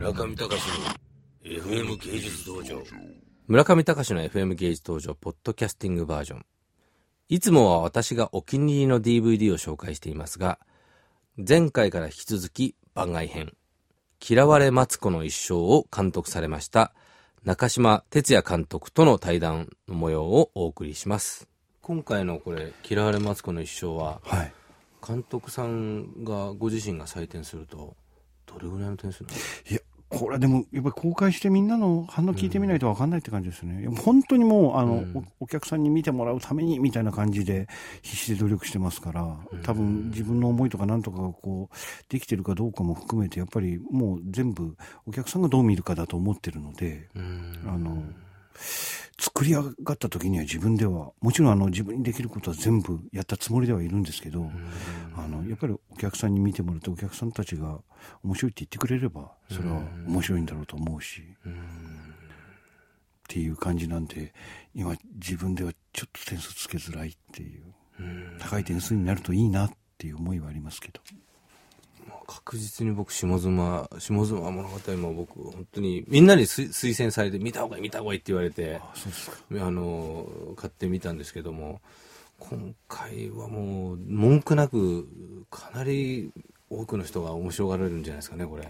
村上隆の FM 芸術道場。村上隆の FM 芸術道場ポッドキャスティングバージョン。いつもは私がお気に入りの DVD を紹介していますが前回から引き続き番外編嫌われマツコの一生を監督されました中島哲也監督との対談の模様をお送りします。今回のこれ嫌われマツコの一生ははい。監督さんがご自身が採点するとどれぐらいの点数なんですか？いや、これはでも、やっぱり公開してみんなの反応聞いてみないと分かんないって感じですね。いや本当にもう、あの、うん。お、お客さんに見てもらうために、みたいな感じで、必死で努力してますから、多分自分の思いとかなんとかがこう、できてるかどうかも含めて、やっぱりもう全部、お客さんがどう見るかだと思ってるので、うん。あの、作り上がった時には自分では、もちろんあの自分にできることは全部やったつもりではいるんですけど、あの、やっぱりお客さんに見てもらってお客さんたちが面白いって言ってくれれば、それは面白いんだろうと思うし、っていう感じなんで、今自分ではちょっと点数つけづらいっていう、高い点数になるといいなっていう思いはありますけど。確実に僕下妻下妻物語も僕本当にみんなに推推薦されて見た方がいい見た方がいいって言われて。あの買ってみたんですけども今回はもう文句なくかなり多くの人が面白がられるんじゃないですかねこれ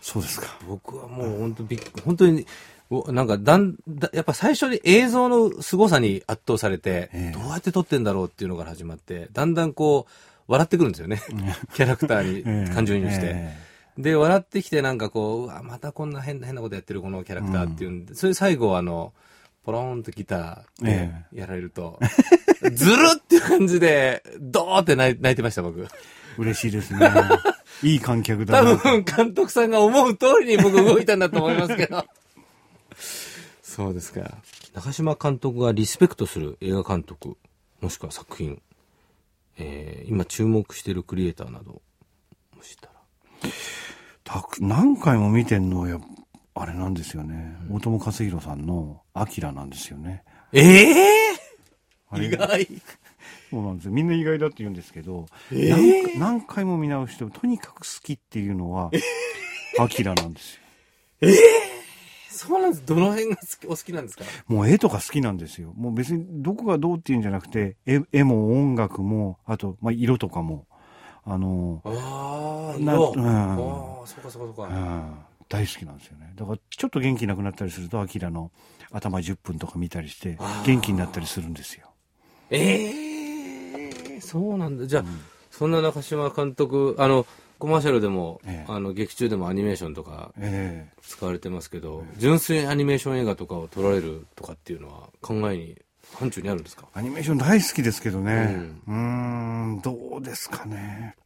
そうですか。僕はもう本当びっ本当におなんかだんだやっぱ最初に映像の凄さに圧倒されて、ええどうやって撮ってんだろうっていうのから始まってだんだんこう笑ってくるんですよね キャラクターええに感情移入して、えで笑ってきてなんかこううわまたこんな変な変なことやってるこのキャラクターっていうんで、それで最後あのポロンとギターでえやられると、ずるっていう感じでドーって泣いてました僕え嬉しいですね。いい観客だ多な。分監督さんが思う通りに僕動いたんだと思いますけど。そうですか。中島監督がリスペクトする映画監督、もしくは作品、えー今注目しているクリエイターなど、もしたら。たく何回も見てんのはやっあれなんですよね。大友克洋さんのアキラなんですよね。ええあれ意外。そうなんですよ。みんな意外だって言うんですけど、えー？何回も見直しても、とにかく好きっていうのは、アキラなんですよ。そうなんです。どの辺が好きお好きなんですか？もう絵とか好きなんですよ。もう別にどこがどうっていうんじゃなくて、絵絵も音楽も、あと、まあ、色とかも、あの、ああ、な色。うんああ、そうかそうかそうか。うん、大好きなんですよね。だから、ちょっと元気なくなったりすると、アキラの頭10分とか見たりして元気になったりするんですよ。ええそうなんだ。じゃあ、そんな中島監督、あの、コマーシャルでも、ええあの、劇中でもアニメーションとかえ使われてますけど、純粋アニメーション映画とかを撮られるとかっていうのは考えに、範疇にあるんですか？えアニメーション大好きですけどね。うーん、どうですかね。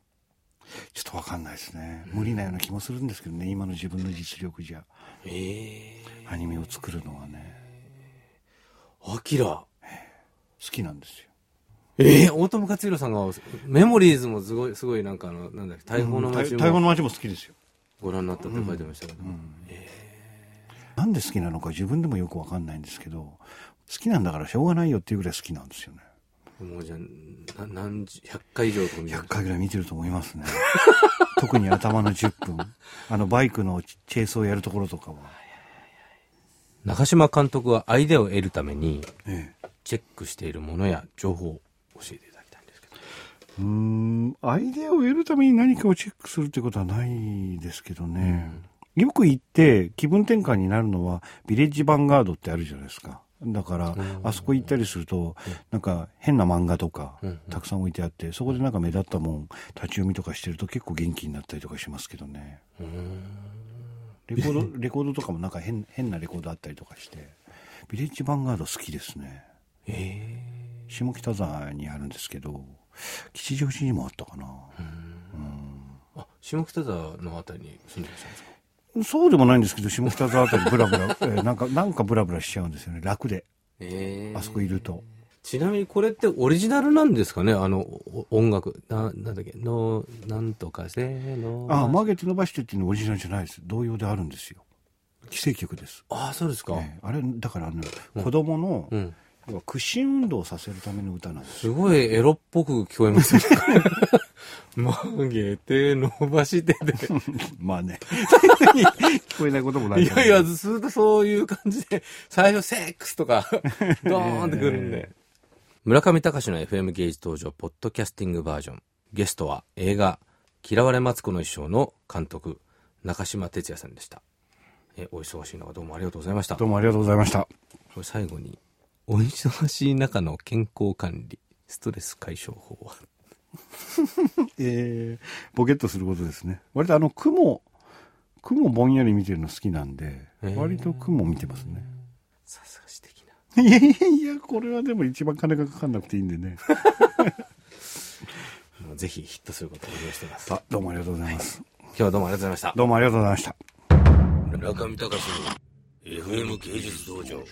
ちょっとわかんないですね。無理なような気もするんですけどね、今の自分の実力じゃ。ええアニメを作るのはね、アキラ。好きなんですよ。ええ大友克洋さんが、メモリーズもすごい、すごいなんかあの、なんだっけ、大砲のうん街も太鼓の街も好きですよ。ご覧になったって書いてましたけど。なんで好きなのか自分でもよくわかんないんですけど、好きなんだからしょうがないよっていうぐらい好きなんですよね。もうじゃあ、な何十、100回以上とか見て100回ぐらい見てると思いますね。特に頭の10分。あのバイクのチェイスをやるところとかは。中島監督はアイデアを得るために、ええチェックしているものや情報を教えていただきたいんですけど。うーん、アイデアを得るために何かをチェックするってことはないですけどね。よく行って気分転換になるのは、ビレッジヴァンガードってあるじゃないですか。だから、あそこ行ったりすると、なんか変な漫画とかうん、たくさん置いてあって、そこでなんか目立ったもん、立ち読みとかしてると結構元気になったりとかしますけどね。レコード、レコードとかもなんか変変なレコードあったりとかして、ビレッジヴァンガード好きですね。え下北沢にあるんですけど、吉祥寺にもあったかな。えあ、下北沢のあたりに住んでらっしゃるんですか？そうでもないんですけど、下北沢あたりブラブラ、えーなんか、なんかブラブラしちゃうんですよね。楽で。ええあそこいると。ちなみにこれってオリジナルなんですかね？あの、お音楽。な、なんだっけ？の、なんとかせーの。ああ、曲げて伸ばしてっていうのはオリジナルじゃないです。同様であるんですよ。規制曲です。ああ、そうですか。えーあれ、だからあの、子供の、うん。要は屈伸運動をさせるための歌なんですすごいエロっぽく聞こえますね。曲げて、伸ばしてで。まあね。聞こえないこともないいやいや、ずっとそういう感じで、最初セックスとか、ドーンってくるんで。村上隆の FM ゲージ登場、ポッドキャスティングバージョン。ゲストは映画、嫌われマツコの一生の監督、中島哲也さんでした。え、お忙しい中どうもありがとうございました。どうもありがとうございました。これ最後に、お忙しい中の健康管理、ストレス解消法は？えー、ボケッとすることですね。割とあの、雲、雲ぼんやり見てるの好きなんで、へー割と雲見てますね。さすが素敵な。いやいやいや、これはでも一番金がかかんなくていいんでね。ぜひヒットすることをお願いしています。あ、どうもありがとうございます。今日はどうもありがとうございました。どうもありがとうございました。村上隆の FM 芸術道場。